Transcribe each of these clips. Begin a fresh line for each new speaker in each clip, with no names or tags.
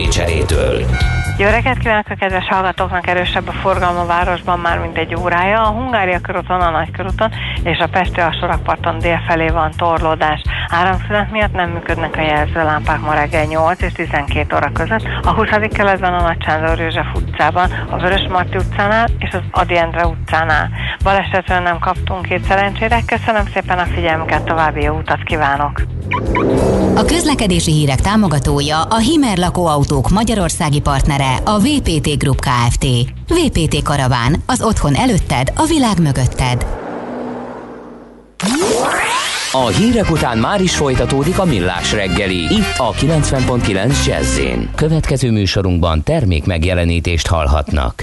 cserétől.
Jó reggelt kívánok a kedves hallgatóknak, erősebb a forgalom a városban már mint egy órája. A Hungária körúton, a Nagykörúton és a Pesti alsórakparton délfelé van torlódás. Áramszünet miatt nem működnek a jelzőlámpák ma reggel 8 és 12 óra között. A 20. keletben a Nagy Sándor József utcában, a Vörös Marti utcánál és az Adi Endre utcánál. Balesetről nem kaptunk két szerencsére. Köszönöm szépen a figyelmüket, további jó utat kívánok!
A közlekedési hírek támogatója a Himer lakóautók magyarországi partnere a VPT Group Kft. VPT Karaván, az otthon előtted, a világ mögötted.
A hírek után már is folytatódik a millás reggeli. Itt a 90.9 jazz Következő műsorunkban termék megjelenítést hallhatnak.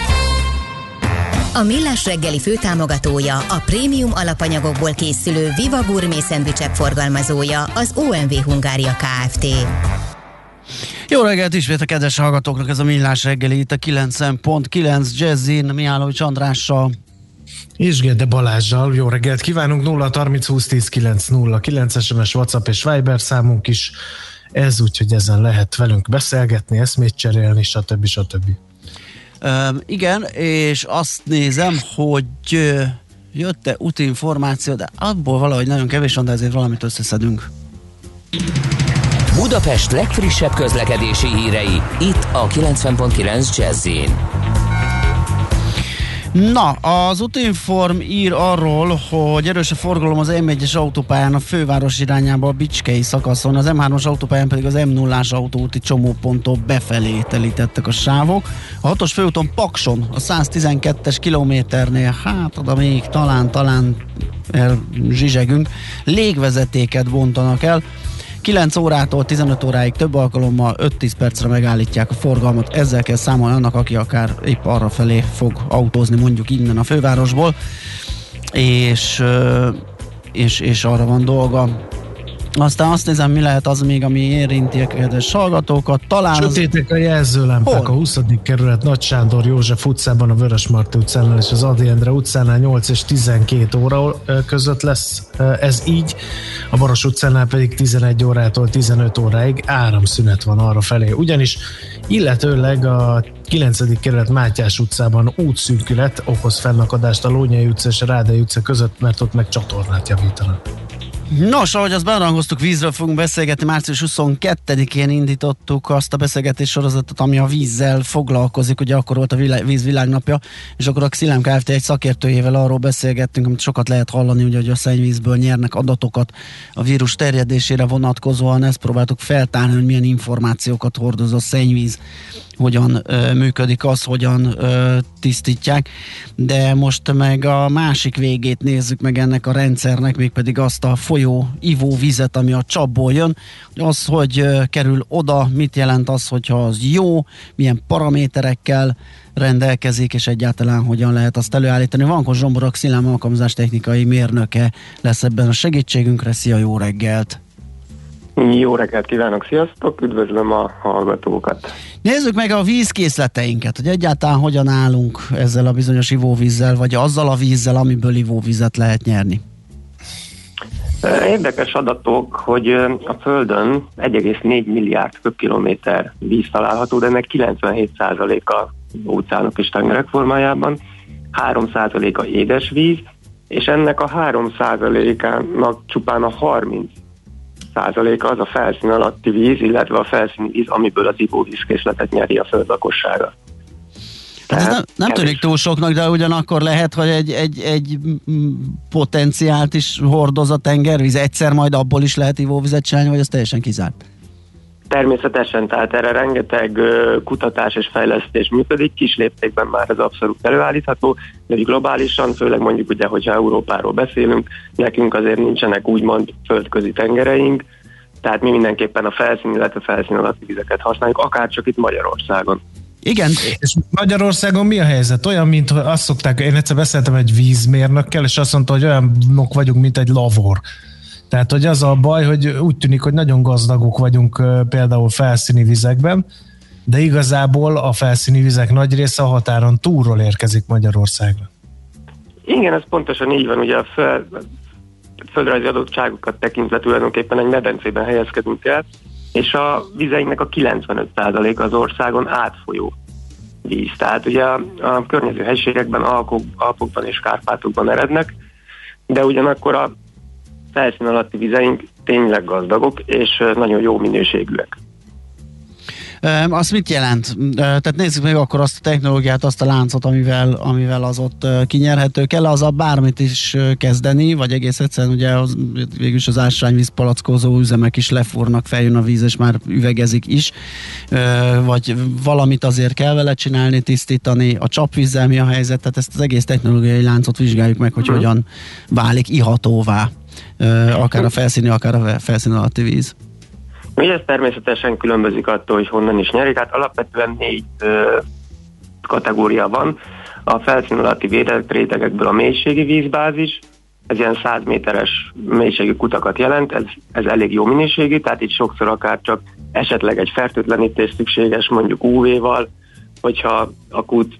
A Millás reggeli főtámogatója, a prémium alapanyagokból készülő Viva Gourmet szendvicsek forgalmazója, az OMV Hungária Kft.
Jó reggelt ismét a kedves hallgatóknak, ez a Millás reggeli itt a 90.9 Jazzin, Mihálovics Andrással.
És Gede Balázsjal. Jó reggelt kívánunk, 0 30 20 10 9 0 9 SMS, WhatsApp és Viber számunk is. Ez úgy, hogy ezen lehet velünk beszélgetni, eszmét cserélni, stb. stb.
Uh, igen, és azt nézem, hogy jött-e útinformáció, de abból valahogy nagyon kevés van, de ezért valamit összeszedünk.
Budapest legfrissebb közlekedési hírei, itt a 90.9 jazz
Na, az Utinform ír arról, hogy erős a forgalom az M1-es autópályán a főváros irányába a Bicskei szakaszon, az M3-as autópályán pedig az M0-ás autóúti csomóponttól befelé telítettek a sávok. A 6-os főúton Pakson, a 112-es kilométernél, hát oda még talán, talán zsizsegünk, légvezetéket bontanak el, 9 órától 15 óráig több alkalommal 5-10 percre megállítják a forgalmat. Ezzel kell számolni annak, aki akár épp arra felé fog autózni mondjuk innen a fővárosból, és, és, és arra van dolga, aztán azt nézem, mi lehet az még, ami érinti a kedves hallgatókat. Talán
Sötétek az... a jelzőlámpák a 20. kerület Nagy Sándor József utcában, a Vörösmarty utcánál és az Adi Endre utcánál 8 és 12 óra között lesz ez így. A Baros utcánál pedig 11 órától 15 óráig áramszünet van arra felé. Ugyanis illetőleg a 9. kerület Mátyás utcában útszűkület okoz fennakadást a Lónyai utca és a Rádai utca között, mert ott meg csatornát javítanak.
Nos, ahogy azt berangoztuk, vízről fogunk beszélgetni. Március 22-én indítottuk azt a beszélgetés sorozatot, ami a vízzel foglalkozik. Ugye akkor volt a víz világnapja, és akkor a Xilem Kft. egy szakértőjével arról beszélgettünk, amit sokat lehet hallani, ugye, hogy a szennyvízből nyernek adatokat a vírus terjedésére vonatkozóan. Ezt próbáltuk feltárni, hogy milyen információkat hordoz a szennyvíz hogyan ö, működik az, hogyan ö, tisztítják, de most meg a másik végét nézzük meg ennek a rendszernek, mégpedig azt a folyó ivóvizet, ami a csapból jön, az, hogy ö, kerül oda, mit jelent az, hogyha az jó, milyen paraméterekkel rendelkezik, és egyáltalán hogyan lehet azt előállítani. Vankos Zsomborok Szilám alkalmazás technikai mérnöke lesz ebben a segítségünkre. Szia, jó reggelt!
Jó reggelt kívánok, sziasztok, üdvözlöm a hallgatókat.
Nézzük meg a vízkészleteinket, hogy egyáltalán hogyan állunk ezzel a bizonyos ivóvízzel, vagy azzal a vízzel, amiből ivóvizet lehet nyerni.
Érdekes adatok, hogy a Földön 1,4 milliárd köbkilométer víz található, de ennek 97%-a óceánok és tengerek formájában, 3%-a édesvíz, és ennek a 3%-ának csupán a 30 százaléka az a felszín alatti víz, illetve a felszíni víz, amiből az ivóvízkészletet nyeri a föld lakossága.
Hát ez nem, nem tűnik túl soknak, de ugyanakkor lehet, hogy egy, egy, egy potenciált is hordoz a tengervíz. Egyszer majd abból is lehet ivóvizet csinálni, vagy ez teljesen kizárt?
Természetesen, tehát erre rengeteg kutatás és fejlesztés működik, kis léptékben már ez abszolút előállítható, de globálisan, főleg mondjuk ugye, hogyha Európáról beszélünk, nekünk azért nincsenek úgymond földközi tengereink, tehát mi mindenképpen a felszín, illetve felszín alatti vizeket használjuk, akár csak itt Magyarországon.
Igen.
És Magyarországon mi a helyzet? Olyan, mint azt szokták, én egyszer beszéltem egy vízmérnökkel, és azt mondta, hogy olyanok vagyunk, mint egy lavor. Tehát, hogy az a baj, hogy úgy tűnik, hogy nagyon gazdagok vagyunk például felszíni vizekben, de igazából a felszíni vizek nagy része a határon túlról érkezik Magyarországra.
Igen, ez pontosan így van. Ugye a föld, földrajzi adottságokat tekintve tulajdonképpen egy medencében helyezkedünk el, és a vizeinknek a 95% az országon átfolyó víz. Tehát ugye a, a környező helységekben, Alkok, Alpokban és Kárpátokban erednek, de ugyanakkor a felszín alatti vizeink tényleg gazdagok, és nagyon jó minőségűek.
Azt mit jelent? Tehát nézzük meg akkor azt a technológiát, azt a láncot, amivel, amivel az ott kinyerhető. Kell az a bármit is kezdeni, vagy egész egyszerűen ugye az, végülis az ásványvíz palackozó üzemek is lefúrnak, feljön a víz, és már üvegezik is. Vagy valamit azért kell vele csinálni, tisztítani. A csapvízzel mi a helyzet? Tehát ezt az egész technológiai láncot vizsgáljuk meg, hogy uh-huh. hogyan válik ihatóvá. akár a felszíni, akár a felszín alatti víz.
Ugye ez természetesen különbözik attól, hogy honnan is nyerik, tehát alapvetően négy ö, kategória van. A felszín alatti védett rétegekből a mélységi vízbázis, ez ilyen 100 méteres mélységű kutakat jelent, ez, ez elég jó minőségű, tehát itt sokszor akár csak esetleg egy fertőtlenítés szükséges, mondjuk UV-val, hogyha a kút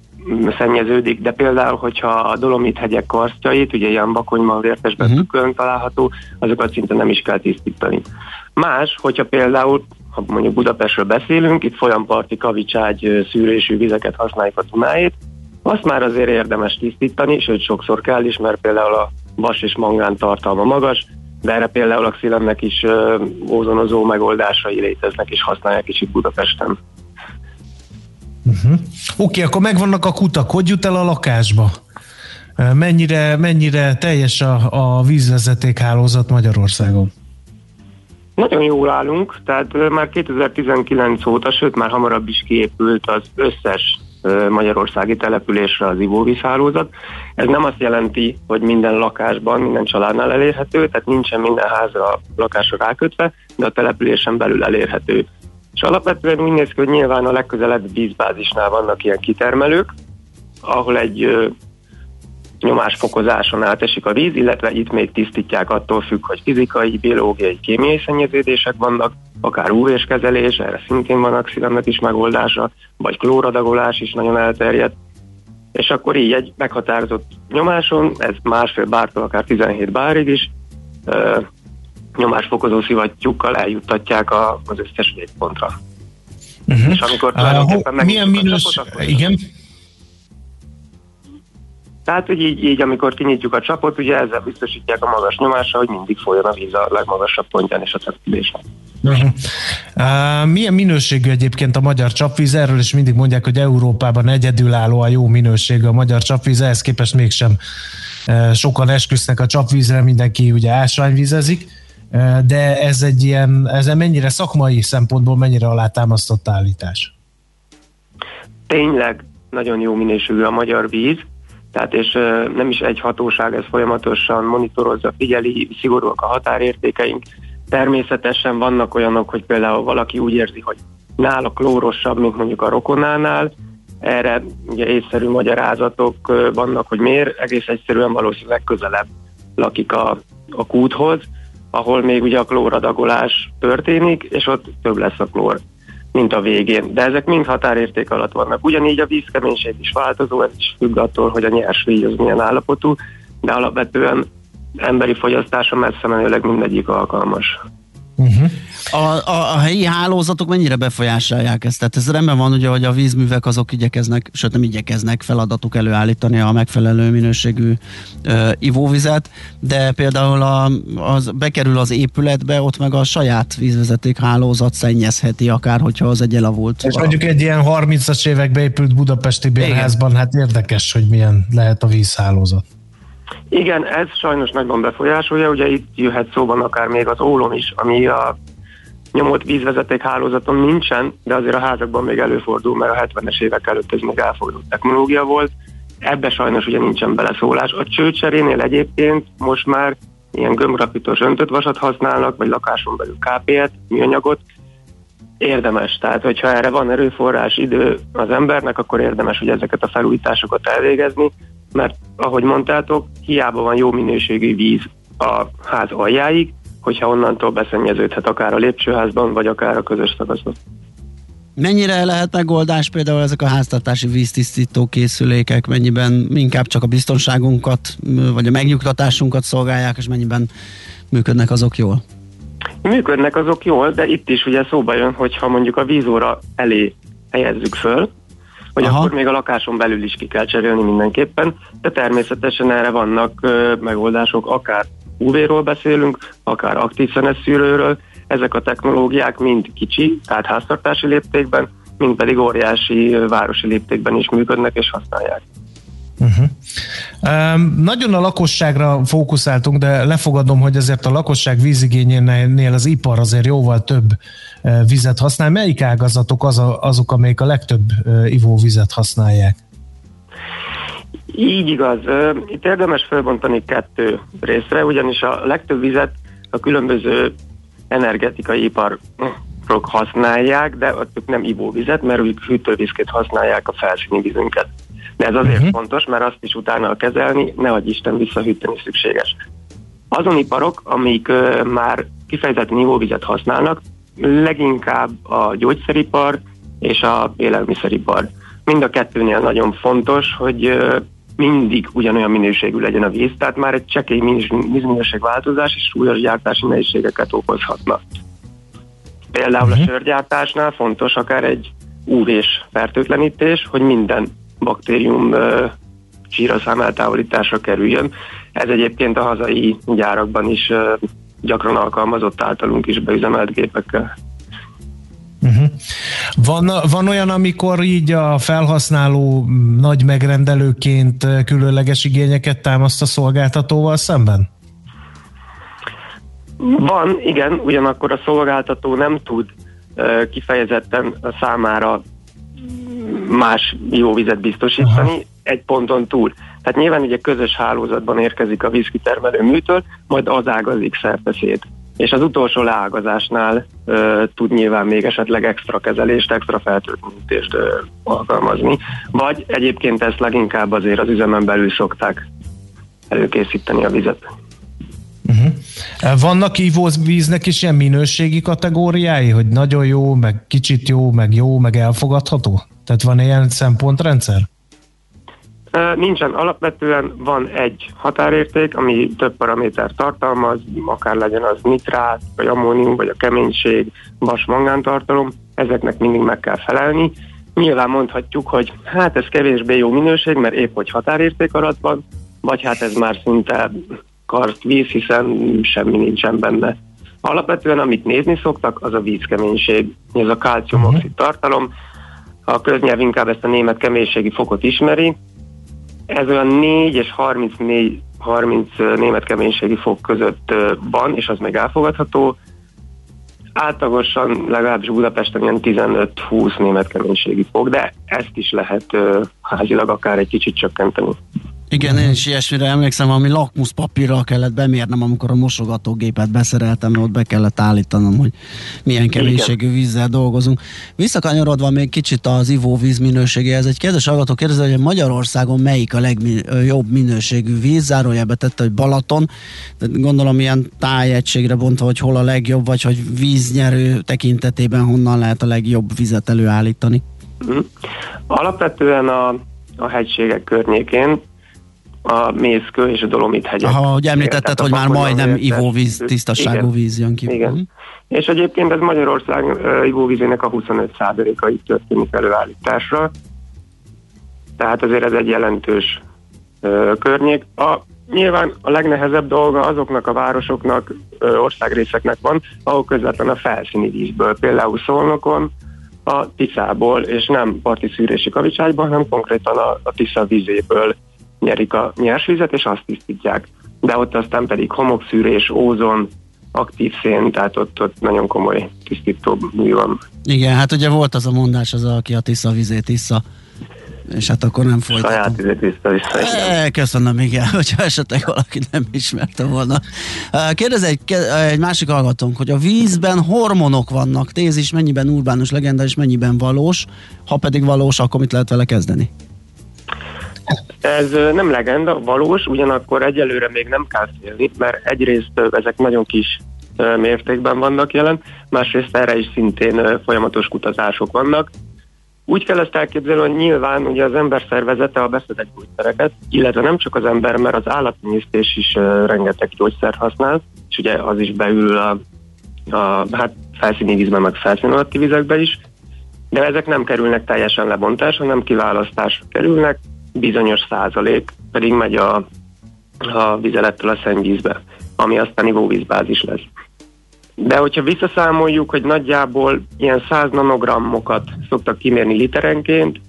szennyeződik, de például, hogyha a Dolomit hegyek karsztjait, ugye ilyen bakonyban, vértesben uh-huh. található, azokat szinte nem is kell tisztítani. Más, hogyha például, ha mondjuk Budapestről beszélünk, itt folyamparti kavicságy szűrésű vizeket használjuk a Dunáét, azt már azért érdemes tisztítani, sőt sokszor kell is, mert például a vas és mangán tartalma magas, de erre például a Xilemnek is uh, ózonozó megoldásai léteznek, és használják is itt Budapesten.
Uh-huh. Oké, okay, akkor megvannak a kutak. Hogy jut el a lakásba? Mennyire, mennyire teljes a, a vízvezetékhálózat Magyarországon?
Nagyon jól állunk, tehát már 2019 óta, sőt már hamarabb is kiépült az összes magyarországi településre az ivóvízhálózat. Ez nem azt jelenti, hogy minden lakásban, minden családnál elérhető, tehát nincsen minden házra, lakásra rákötve, de a településen belül elérhető. És alapvetően úgy néz ki, hogy nyilván a legközelebb vízbázisnál vannak ilyen kitermelők, ahol egy nyomásfokozáson átesik a víz, illetve itt még tisztítják attól függ, hogy fizikai, biológiai, kémiai szennyeződések vannak, akár uv kezelés, erre szintén van a is megoldása, vagy klóradagolás is nagyon elterjedt, és akkor így egy meghatározott nyomáson, ez másfél bártól akár 17 bárig is, ö, nyomásfokozó szivattyúkkal eljuttatják a, az összes végpontra.
Uh-huh. És amikor tulajdonképpen uh, milyen minős... Igen?
Tehát, hogy így, így, amikor kinyitjuk a csapot, ugye ezzel biztosítják a magas nyomásra, hogy mindig folyjon a víz a legmagasabb pontján és a településen.
Uh-huh. Uh, milyen minőségű egyébként a magyar csapvíz? Erről is mindig mondják, hogy Európában egyedülálló a jó minőségű a magyar csapvíz, ehhez képest mégsem uh, sokan esküsznek a csapvízre, mindenki ugye ásványvízezik, uh, de ez egy ilyen, ez mennyire szakmai szempontból mennyire alátámasztott állítás?
Tényleg nagyon jó minőségű a magyar víz, tehát és nem is egy hatóság, ez folyamatosan monitorozza, figyeli, szigorúak a határértékeink. Természetesen vannak olyanok, hogy például valaki úgy érzi, hogy nála klórosabb, mint mondjuk a rokonánál, erre ugye észszerű magyarázatok vannak, hogy miért, egész egyszerűen valószínűleg közelebb lakik a, a kúthoz, ahol még ugye a klóradagolás történik, és ott több lesz a klór mint a végén. De ezek mind határérték alatt vannak. Ugyanígy a vízkeménység is változó, ez is függ attól, hogy a nyers víz az milyen állapotú, de alapvetően emberi fogyasztása messze menőleg mindegyik alkalmas.
Uh-huh. A, a, a helyi hálózatok mennyire befolyásolják ezt? Tehát ez rendben van, ugye, hogy a vízművek azok igyekeznek, sőt nem igyekeznek feladatuk előállítani a megfelelő minőségű ö, ivóvizet, de például a, az bekerül az épületbe, ott meg a saját vízvezeték hálózat szennyezheti, akár hogyha az egy elavult.
És mondjuk egy ilyen 30-as évekbe épült budapesti bérházban, hát érdekes, hogy milyen lehet a vízhálózat.
Igen, ez sajnos nagyban befolyásolja, ugye itt jöhet szóban akár még az ólom is, ami a nyomott vízvezeték hálózaton nincsen, de azért a házakban még előfordul, mert a 70-es évek előtt ez még elfogadott technológia volt. Ebbe sajnos ugye nincsen beleszólás. A csőcserénél egyébként most már ilyen gömgrafitos öntött vasat használnak, vagy lakáson belül KP-et, műanyagot, érdemes. Tehát, hogyha erre van erőforrás, idő az embernek, akkor érdemes, hogy ezeket a felújításokat elvégezni, mert ahogy mondtátok, hiába van jó minőségű víz a ház aljáig, hogyha onnantól beszennyeződhet akár a lépcsőházban, vagy akár a közös szakaszban.
Mennyire lehet megoldás például ezek a háztartási víztisztító készülékek, mennyiben inkább csak a biztonságunkat, vagy a megnyugtatásunkat szolgálják, és mennyiben működnek azok jól?
Működnek azok jól, de itt is ugye szóba jön, hogyha mondjuk a vízóra elé helyezzük föl, hogy Aha. akkor még a lakáson belül is ki kell cserélni mindenképpen, de természetesen erre vannak ö, megoldások, akár UV-ról beszélünk, akár aktív szűrőről, ezek a technológiák mind kicsi, tehát háztartási léptékben, mind pedig óriási városi léptékben is működnek és használják.
Uh-huh. Um, nagyon a lakosságra fókuszáltunk, de lefogadom, hogy ezért a lakosság vízigényénél az ipar azért jóval több vizet használ. Melyik ágazatok az a, azok, amelyik a legtöbb ivóvizet használják?
Így igaz. Itt érdemes felbontani kettő részre, ugyanis a legtöbb vizet a különböző energetikai iparok használják, de ott nem ivóvizet, mert ők hűtővízként használják a felszíni vízünket. De ez azért uh-huh. fontos, mert azt is utána kezelni, nehogy Isten visszahűteni szükséges. Azon iparok, amik már kifejezetten ivóvizet használnak, leginkább a gyógyszeripar és a élelmiszeripar. Mind a kettőnél nagyon fontos, hogy mindig ugyanolyan minőségű legyen a víz, tehát már egy csekély vízminőségváltozás és súlyos gyártási nehézségeket okozhatna. Például uh-huh. a mhm. sörgyártásnál fontos akár egy UV-s fertőtlenítés, hogy minden baktérium uh, zsíraszám eltávolításra kerüljön. Ez egyébként a hazai gyárakban is uh, gyakran alkalmazott általunk is beüzemelt gépekkel.
Uh-huh. Van, van olyan, amikor így a felhasználó nagy megrendelőként különleges igényeket támaszt a szolgáltatóval szemben?
Van, igen, ugyanakkor a szolgáltató nem tud kifejezetten a számára más jó vizet biztosítani Aha. egy ponton túl. Tehát nyilván ugye közös hálózatban érkezik a vízkitermelő műtől, majd az ágazik szerteszét. És az utolsó leágazásnál ö, tud nyilván még esetleg extra kezelést, extra feltöltést alkalmazni. Vagy egyébként ezt leginkább azért az üzemen belül szokták előkészíteni a vizet.
Uh-huh. Vannak ivóvíznek is ilyen minőségi kategóriái, hogy nagyon jó, meg kicsit jó, meg jó, meg elfogadható? Tehát van ilyen szempontrendszer?
Nincsen. Alapvetően van egy határérték, ami több paraméter tartalmaz, akár legyen az nitrát, vagy ammónium, vagy a keménység, vas mangántartalom, ezeknek mindig meg kell felelni. Nyilván mondhatjuk, hogy hát ez kevésbé jó minőség, mert épp hogy határérték alatt van, vagy hát ez már szinte víz, hiszen semmi nincsen benne. Alapvetően, amit nézni szoktak, az a vízkeménység, ez a kálciumoxid uh-huh. tartalom. A köznyelv inkább ezt a német keménységi fokot ismeri. Ez olyan 4 és 34 30 német keménységi fok között van, és az meg elfogadható. Átlagosan legalábbis Budapesten ilyen 15-20 német keménységi fok, de ezt is lehet házilag akár egy kicsit csökkenteni.
Igen, én is ilyesmire emlékszem, ami lakmuszpapírral kellett bemérnem, amikor a mosogatógépet beszereltem, ott be kellett állítanom, hogy milyen keménységű vízzel dolgozunk. Visszakanyarodva még kicsit az ivóvíz minőségéhez, egy kedves hallgató kérdezi, hogy Magyarországon melyik a legjobb minőségű víz, zárójelbe tette, hogy Balaton, de gondolom ilyen tájegységre bontva, hogy hol a legjobb, vagy hogy víznyerő tekintetében honnan lehet a legjobb vizet előállítani.
Mhm. Alapvetően a, a hegységek környékén a Mészkő és a Dolomit hegyek.
Aha, hogy említetted, hogy már majdnem ivóvíz, tisztaságú igen, víz jön ki.
Igen. Uh-huh. És egyébként ez Magyarország uh, ivóvízének a 25%-a itt történik előállításra. Tehát azért ez egy jelentős uh, környék. A, nyilván a legnehezebb dolga azoknak a városoknak, uh, országrészeknek van, ahol közvetlen a felszíni vízből, például Szolnokon, a Tiszából, és nem parti szűrési kavicságyban, hanem konkrétan a, a Tisza vízéből nyerik a nyersvizet, és azt tisztítják. De ott aztán pedig homokszűrés, ózon, aktív szén, tehát ott, ott nagyon komoly tisztító mű van.
Igen, hát ugye volt az a mondás, az, aki a Tisza vizét tisza, és hát akkor nem folytatom.
Saját vizét vissza, vissza
e, Köszönöm, igen, hogyha esetleg valaki nem ismerte volna. Kérdez egy, egy másik hallgatónk, hogy a vízben hormonok vannak, tézis mennyiben urbánus legenda és mennyiben valós, ha pedig valós, akkor mit lehet vele kezdeni?
Ez nem legenda, valós, ugyanakkor egyelőre még nem kell félni, mert egyrészt ezek nagyon kis mértékben vannak jelen, másrészt erre is szintén folyamatos kutatások vannak. Úgy kell ezt elképzelni, hogy nyilván ugye az ember szervezete a beszedett gyógyszereket, illetve nem csak az ember, mert az állattenyésztés is rengeteg gyógyszert használ, és ugye az is beül a, a hát felszíni vízben, meg felszín alatti vizekbe is, de ezek nem kerülnek teljesen lebontásra, hanem kiválasztásra kerülnek, bizonyos százalék pedig megy a, a vizelettől a szennyvízbe, ami aztán ivóvízbázis lesz. De hogyha visszaszámoljuk, hogy nagyjából ilyen 100 nanogrammokat szoktak kimérni literenként,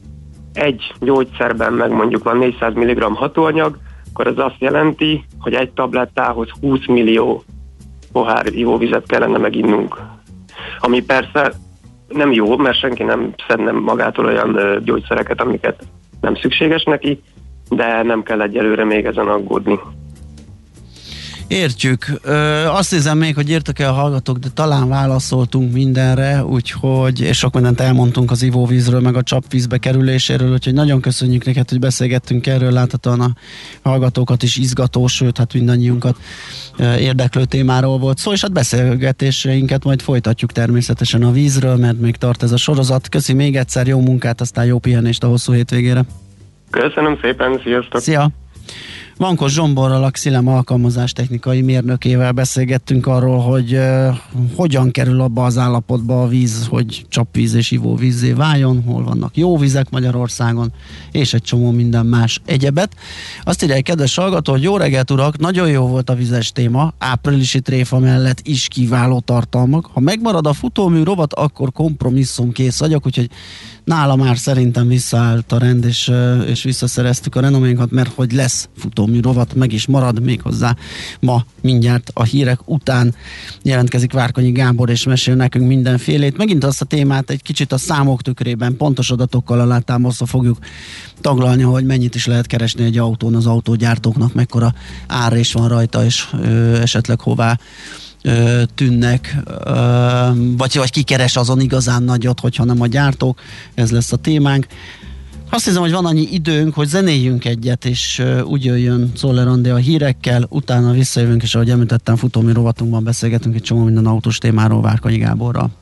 egy gyógyszerben meg mondjuk van 400 mg hatóanyag, akkor az azt jelenti, hogy egy tablettához 20 millió pohár ivóvizet kellene meginnunk. Ami persze nem jó, mert senki nem szedne magától olyan gyógyszereket, amiket nem szükséges neki, de nem kell egyelőre még ezen aggódni.
Értjük. Ö, azt hiszem még, hogy írtak el a hallgatók, de talán válaszoltunk mindenre, úgyhogy, és sok mindent elmondtunk az ivóvízről, meg a csapvízbe kerüléséről, úgyhogy nagyon köszönjük neked, hogy beszélgettünk erről, láthatóan a hallgatókat is izgató, sőt, hát mindannyiunkat érdeklő témáról volt szó, és hát beszélgetéseinket majd folytatjuk természetesen a vízről, mert még tart ez a sorozat. Köszi még egyszer, jó munkát, aztán jó pihenést a hosszú hétvégére.
Köszönöm szépen, sziasztok!
Szia! Vankos Zsomborral, a Xilem alkalmazás technikai mérnökével beszélgettünk arról, hogy uh, hogyan kerül abba az állapotba a víz, hogy csapvíz és ivóvízzé váljon, hol vannak jó vizek Magyarországon, és egy csomó minden más egyebet. Azt írja egy kedves hallgató, hogy jó reggelt urak, nagyon jó volt a vizes téma, áprilisi tréfa mellett is kiváló tartalmak. Ha megmarad a futómű rovat, akkor kompromisszum kész vagyok, úgyhogy nála már szerintem visszaállt a rend, és, és visszaszereztük a renoménkat, mert hogy lesz futómű rovat, meg is marad még hozzá ma mindjárt a hírek után jelentkezik Várkonyi Gábor, és mesél nekünk mindenfélét. Megint azt a témát egy kicsit a számok tükrében, pontos adatokkal alátámasztva fogjuk taglalni, hogy mennyit is lehet keresni egy autón az autógyártóknak, mekkora árés van rajta, és ö, esetleg hová tűnnek, vagy, vagy kikeres azon igazán nagyot, hogyha nem a gyártók, ez lesz a témánk. Azt hiszem, hogy van annyi időnk, hogy zenéljünk egyet, és úgy jöjjön Szoller a hírekkel, utána visszajövünk, és ahogy említettem, futómi rovatunkban beszélgetünk egy csomó minden autós témáról Várkonyi Gáborral.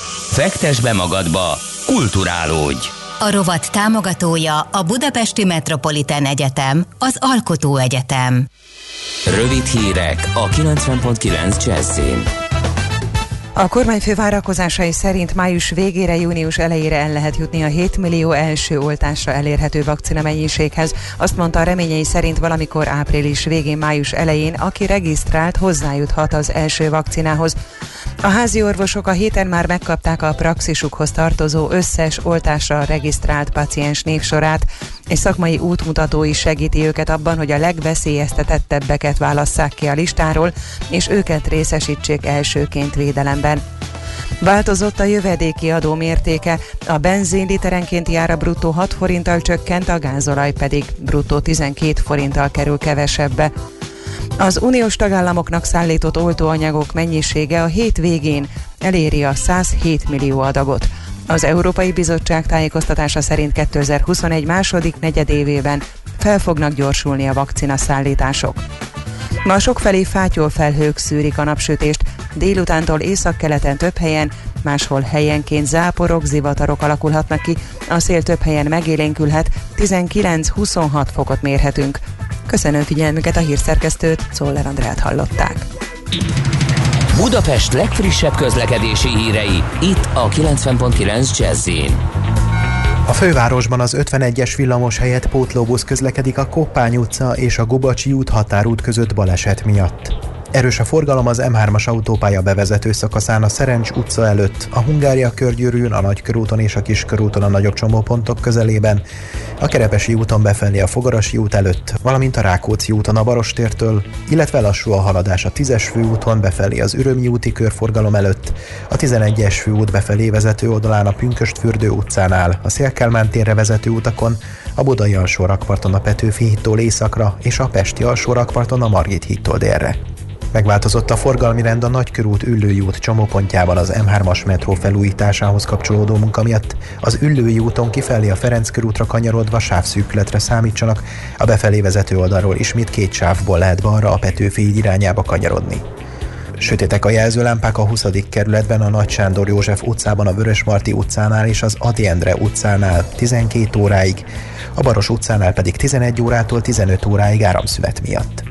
Fektes be magadba, kulturálódj!
A rovat támogatója a Budapesti Metropolitán Egyetem, az Alkotó Egyetem.
Rövid hírek a 90.9 Jazzin.
A kormányfő várakozásai szerint május végére, június elejére el lehet jutni a 7 millió első oltásra elérhető vakcina mennyiséghez. Azt mondta a reményei szerint valamikor április végén, május elején, aki regisztrált, hozzájuthat az első vakcinához. A házi orvosok a héten már megkapták a praxisukhoz tartozó összes oltásra regisztrált paciens névsorát, és szakmai útmutató is segíti őket abban, hogy a legveszélyeztetettebbeket válasszák ki a listáról, és őket részesítsék elsőként védelemben. Változott a jövedéki adó mértéke, a benzin literenkénti ára bruttó 6 forinttal csökkent, a gázolaj pedig bruttó 12 forinttal kerül kevesebbe. Az uniós tagállamoknak szállított oltóanyagok mennyisége a hét végén eléri a 107 millió adagot. Az Európai Bizottság tájékoztatása szerint 2021 második negyedévében fel fognak gyorsulni a vakcina szállítások. Ma sokfelé felhők szűrik a napsütést, délutántól északkeleten több helyen, máshol helyenként záporok, zivatarok alakulhatnak ki, a szél több helyen megélénkülhet, 19-26 fokot mérhetünk. Köszönöm figyelmüket a hírszerkesztőt, Czoller Andrát hallották.
Budapest legfrissebb közlekedési hírei, itt a 90.9 jazz
a fővárosban az 51-es villamos helyett pótlóbusz közlekedik a Koppány utca és a Gubacsi út határút között baleset miatt. Erős a forgalom az M3-as autópálya bevezető szakaszán a Szerencs utca előtt, a Hungária körgyűrűn, a Nagykörúton és a Kiskörúton a nagyobb csomópontok közelében, a Kerepesi úton befelé a Fogarasi út előtt, valamint a Rákóczi úton a Barostértől, illetve lassú a haladás a 10-es főúton befelé az Ürömnyi úti körforgalom előtt, a 11-es főút befelé vezető oldalán a Pünköstfürdő utcánál, a Szélkálmán térre vezető utakon, a Budai alsó rakparton a Petőfi hittól északra és a Pesti alsó rakparton a Margit hittól délre. Megváltozott a forgalmi rend a Nagykörút Üllői út csomópontjában az M3-as metró felújításához kapcsolódó munka miatt. Az Üllői úton kifelé a Ferenc körútra kanyarodva sávszűkületre számítsanak, a befelé vezető oldalról ismét két sávból lehet balra a Petőfi irányába kanyarodni. Sötétek a jelzőlámpák a 20. kerületben, a Nagy Sándor József utcában, a Vörösmarty utcánál és az Adi Endre utcánál 12 óráig, a Baros utcánál pedig 11 órától 15 óráig áramszünet miatt.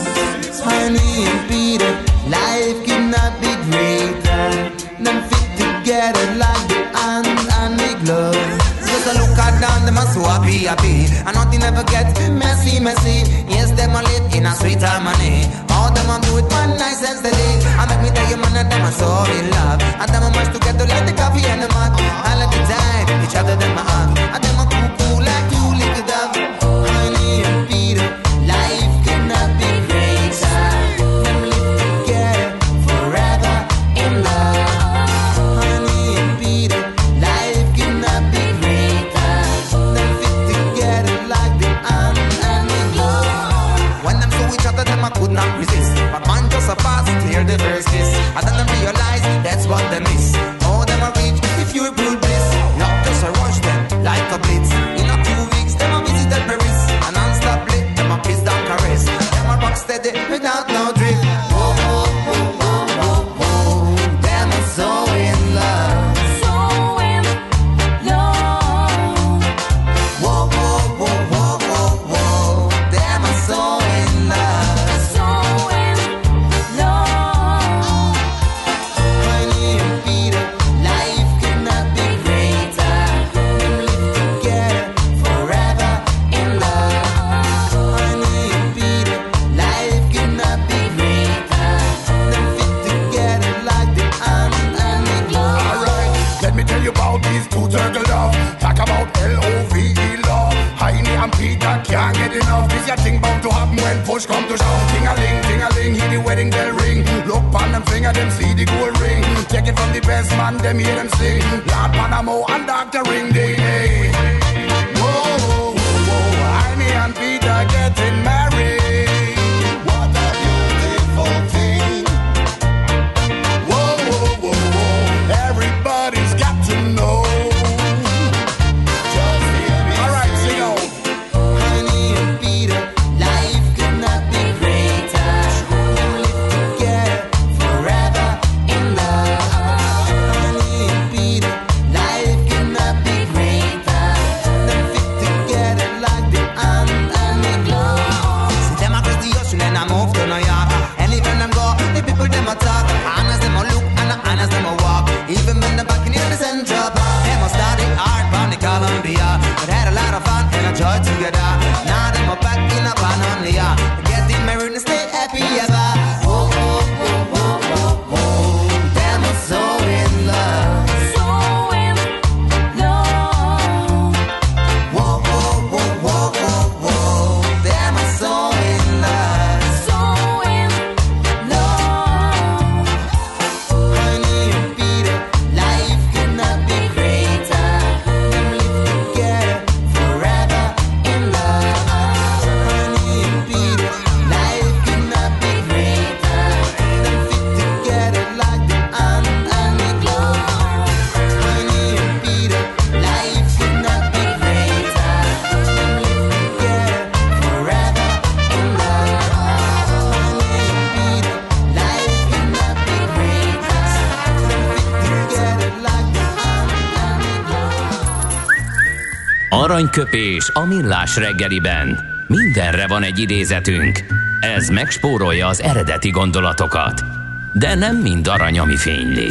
Honey and Peter. Life cannot be greater. Them fit together like the hand and the glove. Just a look at them, them are so happy, happy. And nothing ever gets messy, messy. Yes, them are lit in a sweet harmony. All them are do it one night sense the day. I make me tell you, man, that them are so in love. And them are much together like the coffee and the
Aranyköpés a millás reggeliben. Mindenre van egy idézetünk. Ez megspórolja az eredeti gondolatokat. De nem mind arany, ami fényli.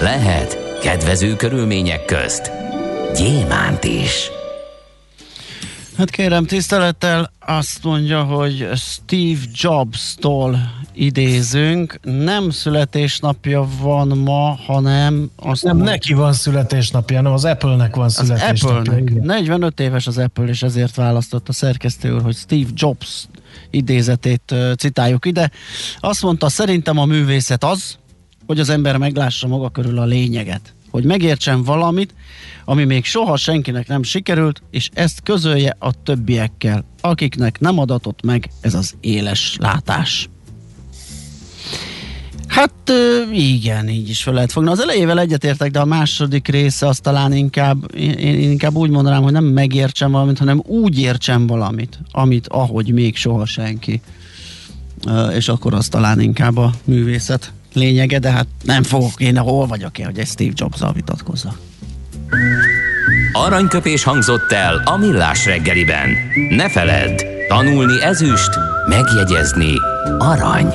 Lehet kedvező körülmények közt gyémánt is.
Hát kérem, tisztelettel azt mondja, hogy Steve Jobs-tól idézünk. Nem születésnapja van ma, hanem... Azt
Nem neki van születésnapja, hanem az Apple-nek van születésnapja.
Apple-nek.
igen.
45 éves az Apple, és ezért választott a szerkesztő úr, hogy Steve Jobs idézetét citáljuk ide. Azt mondta, szerintem a művészet az, hogy az ember meglássa maga körül a lényeget. Hogy megértsen valamit, ami még soha senkinek nem sikerült, és ezt közölje a többiekkel, akiknek nem adatott meg ez az éles látás. Hát igen, így is fel lehet fogni. Az elejével egyetértek, de a második része az talán inkább, én, inkább úgy mondanám, hogy nem megértsem valamit, hanem úgy értsem valamit, amit ahogy még soha senki. És akkor az talán inkább a művészet lényege, de hát nem fogok én, hol vagyok én, hogy egy Steve Jobs-zal vitatkozza.
Aranyköpés hangzott el a millás reggeliben. Ne feledd, tanulni ezüst, megjegyezni arany.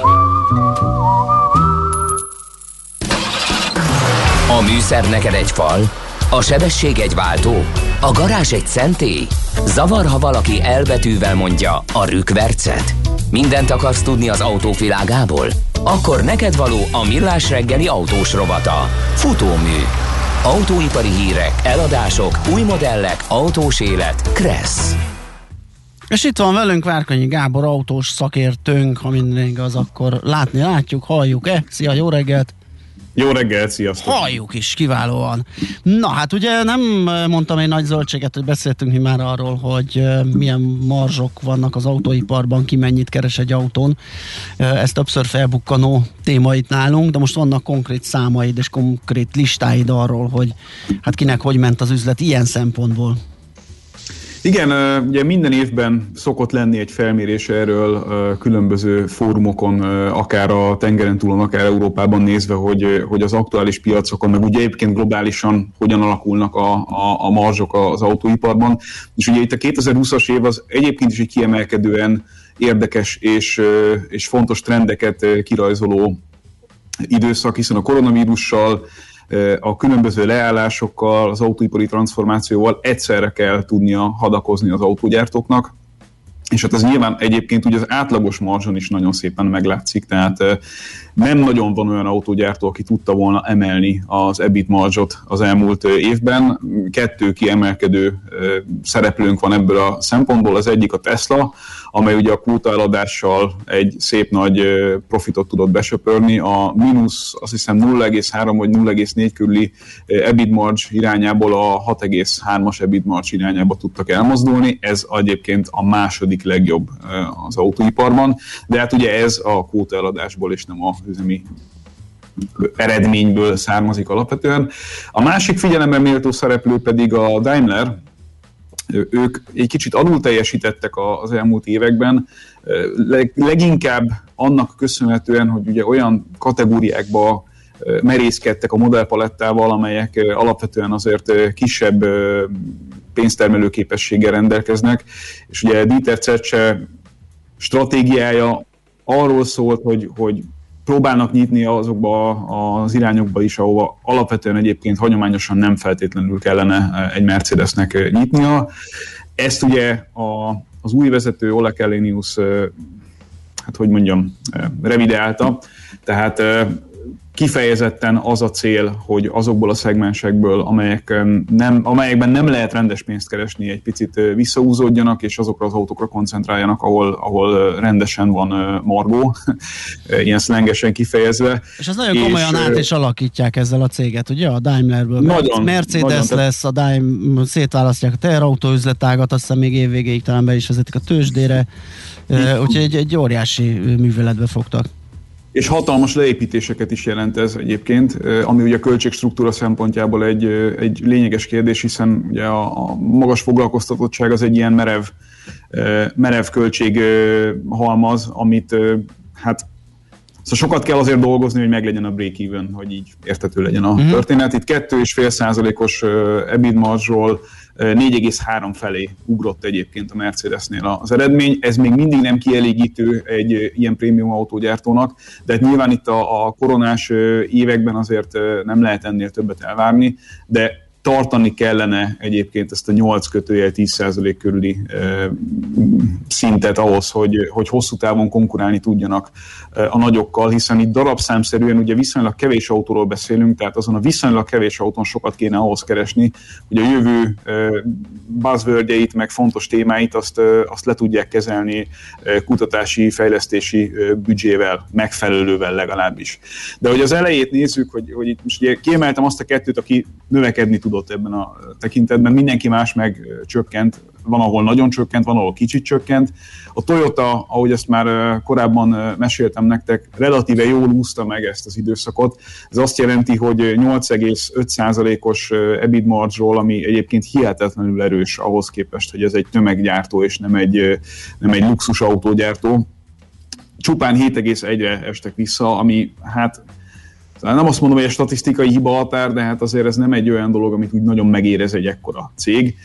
Műszer neked egy fal, a sebesség egy váltó, a garázs egy szentély. Zavar, ha valaki elbetűvel mondja a rükvercet. Mindent akarsz tudni az autóvilágából? Akkor neked való a millás reggeli autós rovata. Futómű. Autóipari hírek, eladások, új modellek, autós élet. Kressz.
És itt van velünk Várkonyi Gábor autós szakértőnk, ha minden igaz, akkor látni látjuk, halljuk-e? Szia, jó reggelt!
Jó reggelt, sziasztok!
Halljuk is, kiválóan. Na hát ugye nem mondtam egy nagy zöldséget, hogy beszéltünk mi már arról, hogy milyen marzsok vannak az autóiparban, ki mennyit keres egy autón. Ez többször felbukkanó téma itt nálunk, de most vannak konkrét számaid és konkrét listáid arról, hogy hát kinek hogy ment az üzlet ilyen szempontból.
Igen, ugye minden évben szokott lenni egy felmérés erről különböző fórumokon, akár a tengeren túlon, akár Európában nézve, hogy, hogy az aktuális piacokon, meg ugye egyébként globálisan hogyan alakulnak a, a, a marzsok az autóiparban. És ugye itt a 2020-as év az egyébként is egy kiemelkedően érdekes és, és fontos trendeket kirajzoló időszak, hiszen a koronavírussal, a különböző leállásokkal, az autóipari transformációval egyszerre kell tudnia hadakozni az autógyártóknak, és hát ez nyilván egyébként ugye az átlagos marzson is nagyon szépen meglátszik, tehát nem nagyon van olyan autógyártó, aki tudta volna emelni az EBIT marzsot az elmúlt évben. Kettő kiemelkedő szereplőnk van ebből a szempontból, az egyik a Tesla, amely ugye a kóta eladással egy szép nagy profitot tudott besöpörni. A mínusz azt hiszem 0,3 vagy 0,4 körüli EBIT marge irányából a 6,3-as EBIT marge irányába tudtak elmozdulni. Ez egyébként a második legjobb az autóiparban, de hát ugye ez a kóta eladásból és nem a üzemi eredményből származik alapvetően. A másik figyelemben méltó szereplő pedig a Daimler, ők egy kicsit alul teljesítettek az elmúlt években, leginkább annak köszönhetően, hogy ugye olyan kategóriákba merészkedtek a modellpalettával, amelyek alapvetően azért kisebb pénztermelő képességgel rendelkeznek, és ugye Dieter Zetsche stratégiája arról szólt, hogy, hogy próbálnak nyitni azokba az irányokba is, ahova alapvetően egyébként hagyományosan nem feltétlenül kellene egy Mercedesnek nyitnia. Ezt ugye a, az új vezető Ola Kellenius, hát hogy mondjam, revideálta, tehát kifejezetten az a cél, hogy azokból a szegmensekből, amelyek nem, amelyekben nem lehet rendes pénzt keresni, egy picit visszaúzódjanak, és azokra az autókra koncentráljanak, ahol, ahol rendesen van margó, ilyen szlengesen kifejezve.
És ez nagyon komolyan és, át is alakítják ezzel a céget, ugye? A Daimlerből nagyon, Mercedes nagyon, lesz, a Daim, szétválasztják a teherautó üzletágat, azt hiszem még évvégéig talán be is vezetik a tőzsdére, úgyhogy egy, egy óriási műveletbe fogtak
és hatalmas leépítéseket is jelent ez egyébként, ami ugye a költségstruktúra szempontjából egy, egy lényeges kérdés, hiszen ugye a, a magas foglalkoztatottság az egy ilyen merev, merev költség halmaz, amit hát Szóval sokat kell azért dolgozni, hogy meglegyen a break-even, hogy így értető legyen a mm-hmm. történet. Itt 2,5 százalékos EBIT marzsról 4,3 felé ugrott egyébként a Mercedesnél az eredmény. Ez még mindig nem kielégítő egy ilyen prémium autógyártónak, de hát nyilván itt a, a koronás években azért nem lehet ennél többet elvárni, de tartani kellene egyébként ezt a 8 kötőjel 10% körüli e, szintet ahhoz, hogy, hogy hosszú távon konkurálni tudjanak a nagyokkal, hiszen itt darabszámszerűen ugye viszonylag kevés autóról beszélünk, tehát azon a viszonylag kevés autón sokat kéne ahhoz keresni, hogy a jövő buzzwordjeit, meg fontos témáit azt, azt le tudják kezelni kutatási, fejlesztési büdzsével, megfelelővel legalábbis. De hogy az elejét nézzük, hogy, hogy itt most ugye kiemeltem azt a kettőt, aki növekedni tud tudott ebben a tekintetben, mindenki más meg csökkent, van, ahol nagyon csökkent, van, ahol kicsit csökkent. A Toyota, ahogy ezt már korábban meséltem nektek, relatíve jól úszta meg ezt az időszakot. Ez azt jelenti, hogy 8,5%-os EBIT margról, ami egyébként hihetetlenül erős ahhoz képest, hogy ez egy tömeggyártó és nem egy, nem egy luxus autógyártó. Csupán 7,1-re estek vissza, ami hát nem azt mondom, hogy egy statisztikai hiba határ, de hát azért ez nem egy olyan dolog, amit úgy nagyon megérez egy ekkora cég.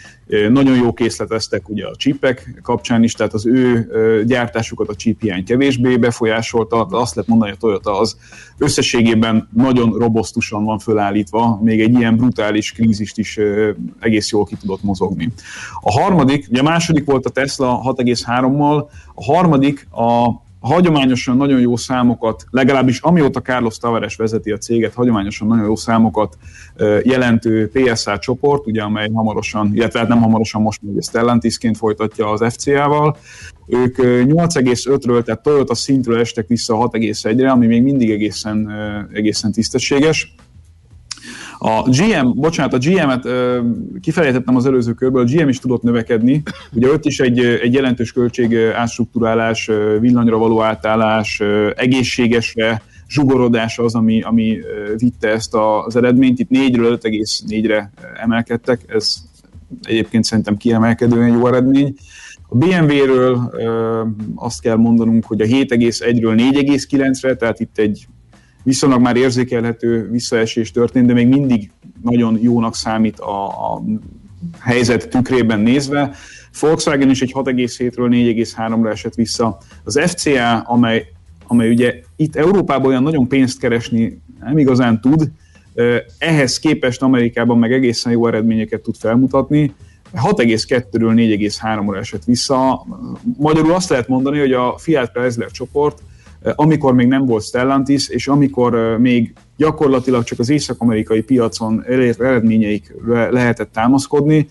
Nagyon jó készleteztek ugye a csípek kapcsán is, tehát az ő gyártásukat a csíp hiány kevésbé befolyásolta, de azt lehet mondani, hogy a Toyota az összességében nagyon robosztusan van fölállítva, még egy ilyen brutális krízist is egész jól ki tudott mozogni. A harmadik, ugye a második volt a Tesla 6,3-mal, a harmadik a hagyományosan nagyon jó számokat, legalábbis amióta Carlos Tavares vezeti a céget, hagyományosan nagyon jó számokat jelentő PSA csoport, ugye, amely hamarosan, illetve hát nem hamarosan most még Stellantisként folytatja az FCA-val. Ők 8,5-ről, tehát Toyota szintről estek vissza 6,1-re, ami még mindig egészen, egészen tisztességes. A GM, bocsánat, a GM-et kifelejtettem az előző körből, a GM is tudott növekedni. Ugye ott is egy, egy jelentős költség átstruktúrálás, villanyra való átállás, egészségesre, zsugorodás az, ami, ami vitte ezt az eredményt. Itt 4-ről 5,4-re emelkedtek, ez egyébként szerintem kiemelkedően jó eredmény. A BMW-ről azt kell mondanunk, hogy a 7,1-ről 4,9-re, tehát itt egy viszonylag már érzékelhető visszaesés történt, de még mindig nagyon jónak számít a, a helyzet tükrében nézve. Volkswagen is egy 6,7-ről 4,3-ra esett vissza. Az FCA, amely, amely ugye itt Európában olyan nagyon pénzt keresni nem igazán tud, ehhez képest Amerikában meg egészen jó eredményeket tud felmutatni. 6,2-ről 4,3-ra esett vissza. Magyarul azt lehet mondani, hogy a Fiat Chrysler csoport, amikor még nem volt Stellantis, és amikor még gyakorlatilag csak az észak-amerikai piacon elért eredményeik lehetett támaszkodni,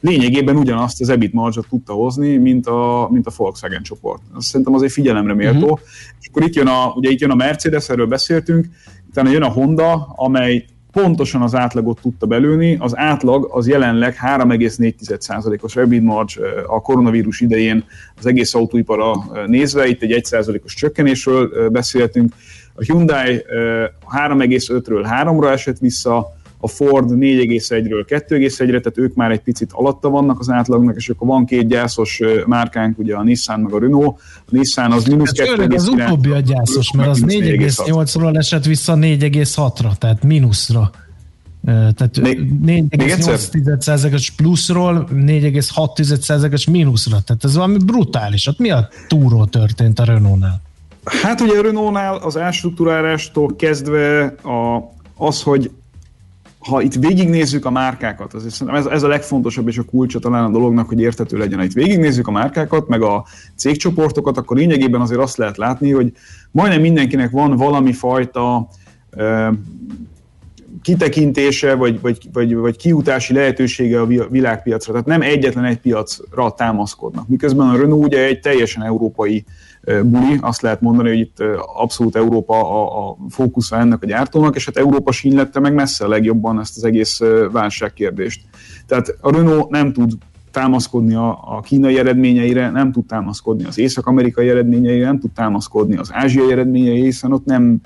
lényegében ugyanazt az EBIT marzsot tudta hozni, mint a, mint a Volkswagen csoport. Azt szerintem azért figyelemre méltó. Uh-huh. És akkor itt jön, a, ugye itt jön a Mercedes, erről beszéltünk, utána jön a Honda, amely pontosan az átlagot tudta belőni. Az átlag az jelenleg 3,4%-os EBIT marge a koronavírus idején az egész autóipara nézve, itt egy 1%-os csökkenésről beszéltünk. A Hyundai 3,5-ről 3-ra esett vissza, a Ford 4,1-ről 2,1-re, tehát ők már egy picit alatta vannak az átlagnak, és akkor van két gyászos márkánk, ugye a Nissan meg a Renault. A Nissan az mínusz
hát 2, Az utóbbi a gyászos, mert az 4,8-ról esett vissza 4,6-ra, tehát mínuszra. Tehát 4,8%-os pluszról 4,6%-os mínuszra. Tehát ez valami brutális. Hát mi a túró történt a Renault-nál?
Hát ugye a Renault-nál az elstruktúrálástól kezdve a, az, hogy ha itt végignézzük a márkákat, az, ez, ez a legfontosabb és a kulcsa talán a dolognak, hogy értető legyen. Ha itt végignézzük a márkákat, meg a cégcsoportokat, akkor lényegében azért azt lehet látni, hogy majdnem mindenkinek van valami fajta uh, kitekintése, vagy, vagy, vagy, vagy kiutási lehetősége a világpiacra. Tehát nem egyetlen egy piacra támaszkodnak. Miközben a Renault ugye egy teljesen európai buli, azt lehet mondani, hogy itt abszolút Európa a, a fókusza ennek a gyártónak, és hát Európa sínlette meg messze legjobban ezt az egész válságkérdést. Tehát a Renault nem tud támaszkodni a, a kínai eredményeire, nem tud támaszkodni az észak-amerikai eredményeire, nem tud támaszkodni az ázsiai eredményeire, hiszen ott nem,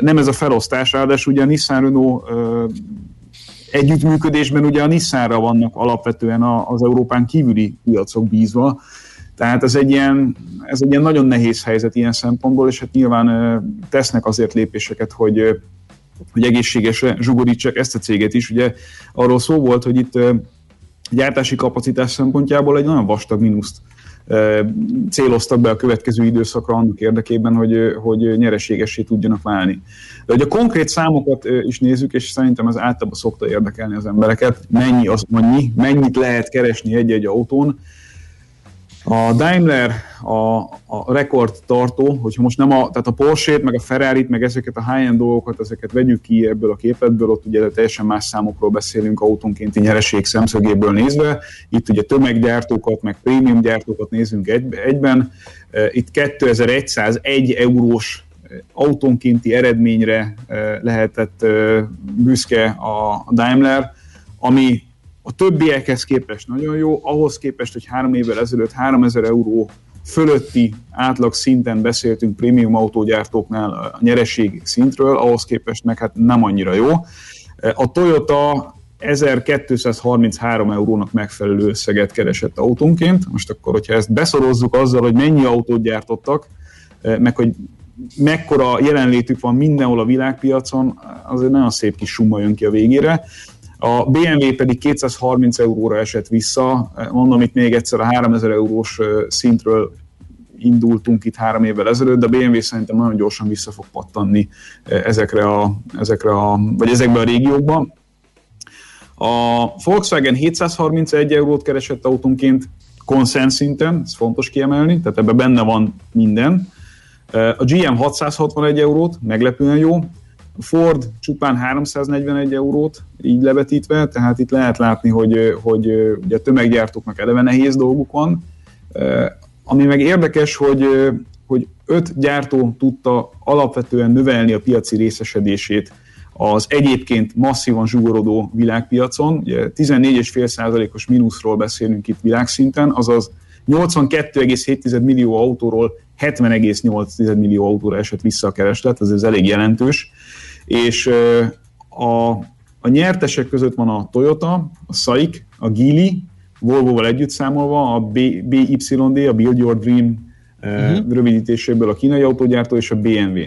nem ez a felosztás, ráadásul ugye a Nissan Renault ö, együttműködésben ugye a Nissanra vannak alapvetően az Európán kívüli piacok bízva, tehát ez egy, ilyen, ez egy ilyen nagyon nehéz helyzet ilyen szempontból, és hát nyilván tesznek azért lépéseket, hogy, hogy egészségesre zsugorítsák ezt a céget is. Ugye arról szó volt, hogy itt gyártási kapacitás szempontjából egy nagyon vastag mínuszt céloztak be a következő időszakra annak érdekében, hogy, hogy nyereségessé tudjanak válni. De hogy a konkrét számokat is nézzük, és szerintem ez általában szokta érdekelni az embereket, mennyi az annyi, mennyit lehet keresni egy-egy autón, a Daimler a, a rekord tartó, hogyha most nem a, tehát a Porsche-t, meg a Ferrari-t, meg ezeket a high-end dolgokat, ezeket vegyük ki ebből a képletből, ott ugye teljesen más számokról beszélünk autónkénti nyereség szemszögéből nézve. Itt ugye tömeggyártókat, meg prémium gyártókat nézünk egy, egyben. E, itt 2101 eurós e, autónkénti eredményre e, lehetett büszke a Daimler, ami a többiekhez képest nagyon jó, ahhoz képest, hogy három évvel ezelőtt 3000 euró fölötti átlag szinten beszéltünk prémium autógyártóknál a nyereség szintről, ahhoz képest meg hát nem annyira jó. A Toyota 1233 eurónak megfelelő összeget keresett autónként. Most akkor, hogyha ezt beszorozzuk azzal, hogy mennyi autót gyártottak, meg hogy mekkora jelenlétük van mindenhol a világpiacon, az egy nagyon szép kis summa jön ki a végére. A BMW pedig 230 euróra esett vissza, mondom itt még egyszer a 3000 eurós szintről indultunk itt három évvel ezelőtt, de a BMW szerintem nagyon gyorsan vissza fog pattanni ezekre a, ezekre a vagy ezekbe a régiókba. A Volkswagen 731 eurót keresett autónként konszens szinten, ez fontos kiemelni, tehát ebben benne van minden. A GM 661 eurót, meglepően jó, Ford csupán 341 eurót így levetítve, tehát itt lehet látni, hogy, hogy ugye a tömeggyártóknak eleve nehéz dolguk van. Ami meg érdekes, hogy, hogy öt gyártó tudta alapvetően növelni a piaci részesedését az egyébként masszívan zsugorodó világpiacon. Ugye 14,5%-os mínuszról beszélünk itt világszinten, azaz 82,7 millió autóról 70,8 millió autóra esett vissza a kereslet, ez elég jelentős és a, a nyertesek között van a Toyota, a SAIC, a Geely, Volvo-val együtt számolva, a BYD, a Build Your Dream uh-huh. rövidítéséből a kínai autógyártó és a BMW.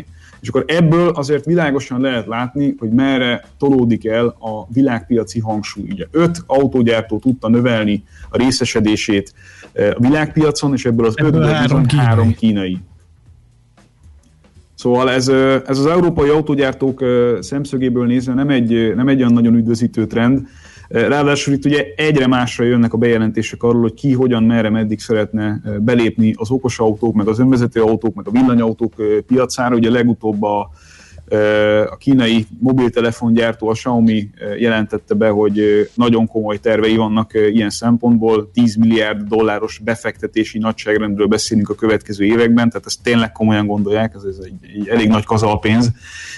És akkor ebből azért világosan lehet látni, hogy merre tolódik el a világpiaci hangsúly. Ugye öt autógyártó tudta növelni a részesedését a világpiacon, és ebből az ebből ötből három kínai. három kínai. Szóval ez, ez az európai autógyártók szemszögéből nézve nem egy, nem egy olyan nagyon üdvözítő trend. Ráadásul itt ugye egyre másra jönnek a bejelentések arról, hogy ki, hogyan, merre, meddig szeretne belépni az okos autók, meg az önvezető autók, meg a villanyautók piacára. Ugye legutóbb a a kínai mobiltelefongyártó, a Xiaomi jelentette be, hogy nagyon komoly tervei vannak ilyen szempontból, 10 milliárd dolláros befektetési nagyságrendről beszélünk a következő években, tehát ezt tényleg komolyan gondolják, ez, egy, egy elég nagy kazalpénz,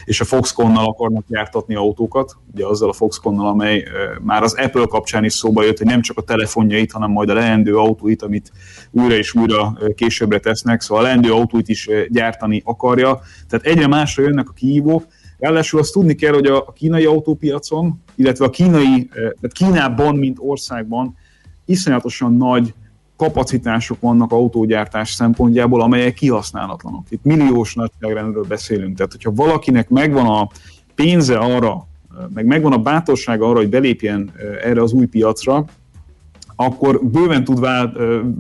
és a Foxconn-nal akarnak gyártatni autókat, ugye azzal a Foxconn-nal, amely már az Apple kapcsán is szóba jött, hogy nem csak a telefonjait, hanem majd a leendő autóit, amit újra és újra későbbre tesznek, szóval a leendő autóit is gyártani akarja, tehát egyre másra jönnek a kihívók, Ráadásul azt tudni kell, hogy a kínai autópiacon, illetve a kínai, tehát Kínában, mint országban iszonyatosan nagy kapacitások vannak autógyártás szempontjából, amelyek kihasználatlanok. Itt milliós nagyságrendről beszélünk. Tehát, hogyha valakinek megvan a pénze arra, meg megvan a bátorsága arra, hogy belépjen erre az új piacra, akkor bőven tud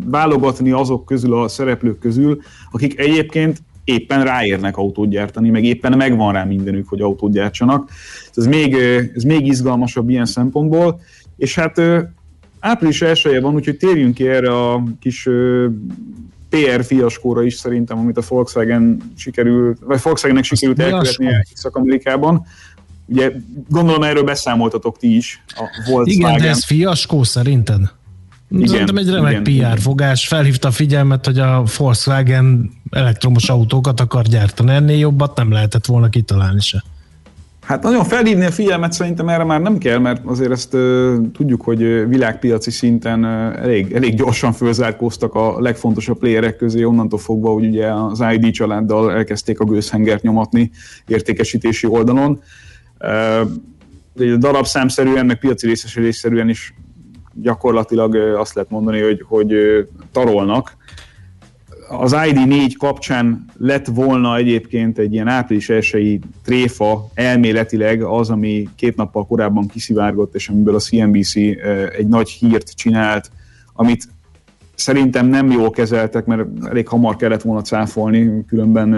válogatni azok közül a szereplők közül, akik egyébként éppen ráérnek autót gyártani, meg éppen megvan rá mindenük, hogy autót gyártsanak. Ez még, ez még izgalmasabb ilyen szempontból, és hát április elsője van, úgyhogy térjünk ki erre a kis PR fiaskóra is szerintem, amit a Volkswagen sikerült, vagy Volkswagennek sikerült elkövetni Észak-Amerikában. Ugye gondolom erről beszámoltatok ti is a Volkswagen.
Igen, de ez fiaskó szerinted? Igen, Szerintem egy remek igen, PR fogás. Felhívta a figyelmet, hogy a Volkswagen elektromos autókat akar gyártani. Ennél jobbat nem lehetett volna kitalálni se.
Hát nagyon felhívni a figyelmet szerintem erre már nem kell, mert azért ezt uh, tudjuk, hogy világpiaci szinten uh, elég, elég gyorsan fölzárkóztak a legfontosabb playerek közé, onnantól fogva, hogy ugye az ID családdal elkezdték a gőzhengert nyomatni értékesítési oldalon. Uh, darabszámszerűen, meg piaci részesülésszerűen is gyakorlatilag azt lehet mondani, hogy, hogy tarolnak. Az ID4 kapcsán lett volna egyébként egy ilyen április elsői tréfa elméletileg az, ami két nappal korábban kiszivárgott, és amiből a CNBC egy nagy hírt csinált, amit szerintem nem jól kezeltek, mert elég hamar kellett volna cáfolni, különben,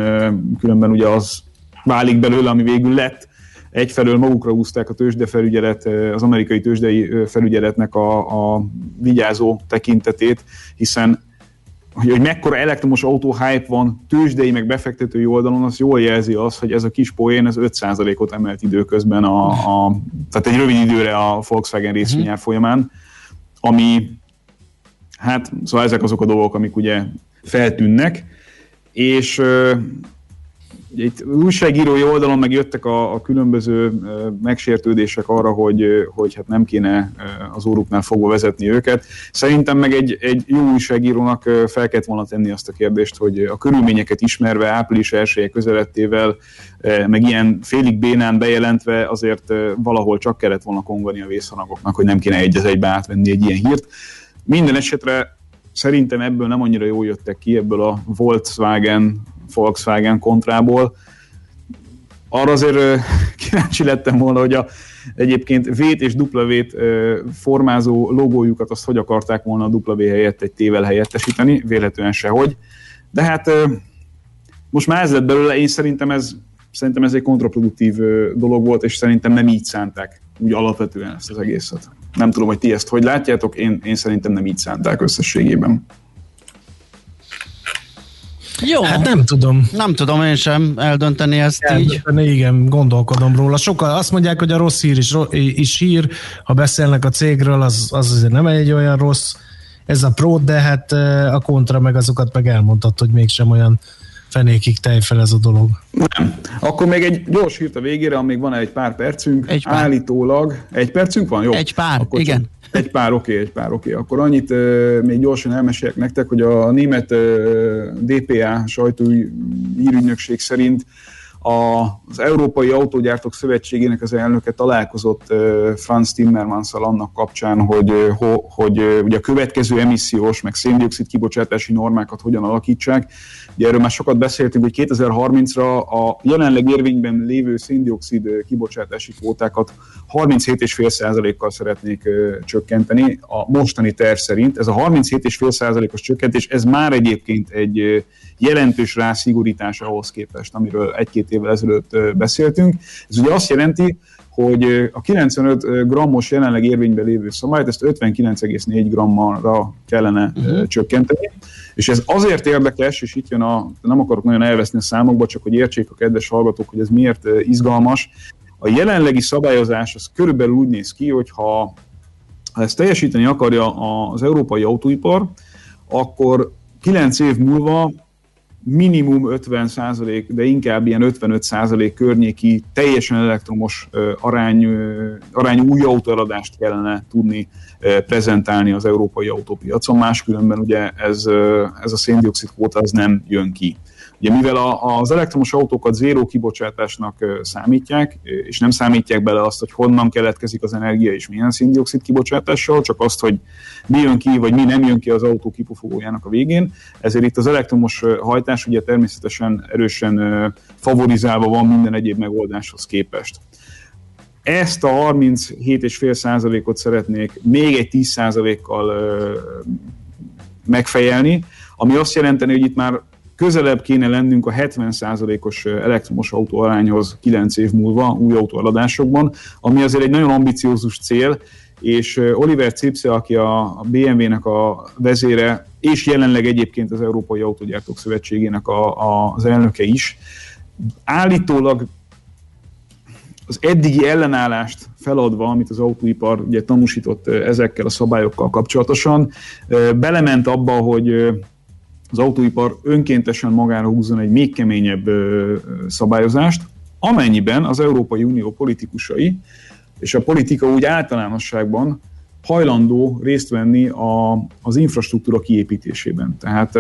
különben ugye az válik belőle, ami végül lett, egyfelől magukra húzták a tőzsdefelügyelet, az amerikai tőzsdei felügyeletnek a, a vigyázó tekintetét, hiszen hogy, hogy mekkora elektromos autó hype van tőzsdei meg befektetői oldalon, az jól jelzi az, hogy ez a kis poén, ez 5%-ot emelt időközben, a, a, tehát egy rövid időre a Volkswagen részvényár folyamán, ami hát, szóval ezek azok a dolgok, amik ugye feltűnnek, és itt újságírói oldalon meg jöttek a, a különböző megsértődések arra, hogy, hogy hát nem kéne az óruknál fogva vezetni őket. Szerintem meg egy, egy jó újságírónak fel kellett volna tenni azt a kérdést, hogy a körülményeket ismerve április elsője közelettével, meg ilyen félig bénán bejelentve azért valahol csak kellett volna kongani a vészhanagoknak, hogy nem kéne egy egybe átvenni egy ilyen hírt. Minden esetre szerintem ebből nem annyira jól jöttek ki, ebből a Volkswagen Volkswagen kontrából. Arra azért kíváncsi lettem volna, hogy a, egyébként V-t és W-t formázó logójukat azt hogy akarták volna a W helyett egy T-vel helyettesíteni, véletlenül sehogy. De hát most már ez lett belőle, én szerintem ez, szerintem ez egy kontraproduktív dolog volt, és szerintem nem így szánták úgy alapvetően ezt az egészet. Nem tudom, hogy ti ezt hogy látjátok, én, én szerintem nem így szánták összességében.
Jó. Hát nem tudom.
Nem tudom én sem eldönteni ezt eldönteni,
így. Igen, gondolkodom róla. Sokan azt mondják, hogy a rossz hír is, is hír, ha beszélnek a cégről, az, az azért nem egy olyan rossz ez a pro, de hát a kontra meg azokat meg elmondhat, hogy mégsem olyan fenékig tejfel ez a dolog.
Nem. Akkor még egy gyors hírt a végére, amíg van egy pár percünk. Egy pár. Állítólag. Egy percünk van? Jó.
Egy pár,
Akkor
igen.
Csak egy pár, oké, okay, egy pár, oké. Okay. Akkor annyit uh, még gyorsan elmesélek nektek, hogy a német uh, DPA sajtói hírügynökség szerint a, az Európai Autógyártók Szövetségének az elnöke találkozott Franz timmermans annak kapcsán, hogy, hogy ugye a következő emissziós, meg széndiokszid kibocsátási normákat hogyan alakítsák. Ugye erről már sokat beszéltünk, hogy 2030-ra a jelenleg érvényben lévő széndiokszid kibocsátási kvótákat 37,5%-kal szeretnék csökkenteni. A mostani terv szerint ez a 37,5%-os csökkentés, ez már egyébként egy jelentős rászigorítás ahhoz képest, amiről egy-két évvel ezelőtt beszéltünk. Ez ugye azt jelenti, hogy a 95 grammos jelenleg érvényben lévő szabályt, ezt 59,4 grammalra kellene uh-huh. csökkenteni. És ez azért érdekes, és itt jön a, nem akarok nagyon elveszni a számokba, csak hogy értsék a kedves hallgatók, hogy ez miért izgalmas. A jelenlegi szabályozás az körülbelül úgy néz ki, hogy ha, ha ezt teljesíteni akarja az európai autóipar, akkor 9 év múlva minimum 50 százalék, de inkább ilyen 55 százalék környéki teljesen elektromos arány, arányú új autóeladást kellene tudni prezentálni az európai autópiacon, máskülönben ugye ez, ez a széndiokszid kvóta az nem jön ki. Ugye mivel a, az elektromos autókat zéró kibocsátásnak számítják, és nem számítják bele azt, hogy honnan keletkezik az energia és milyen széndiokszid kibocsátással, csak azt, hogy mi jön ki, vagy mi nem jön ki az autó kipufogójának a végén. Ezért itt az elektromos hajtás ugye természetesen erősen favorizálva van minden egyéb megoldáshoz képest. Ezt a 37,5%-ot szeretnék még egy 10%-kal megfejelni, ami azt jelenteni, hogy itt már közelebb kéne lennünk a 70%-os elektromos autó arányhoz 9 év múlva új autóaladásokban, ami azért egy nagyon ambiciózus cél, és Oliver Cipse, aki a BMW-nek a vezére, és jelenleg egyébként az Európai Autógyártók Szövetségének a, a, az elnöke is, állítólag az eddigi ellenállást feladva, amit az autóipar ugye tanúsított ezekkel a szabályokkal kapcsolatosan, belement abba, hogy az autóipar önkéntesen magára húzzon egy még keményebb szabályozást, amennyiben az Európai Unió politikusai és a politika úgy általánosságban hajlandó részt venni a, az infrastruktúra kiépítésében. Tehát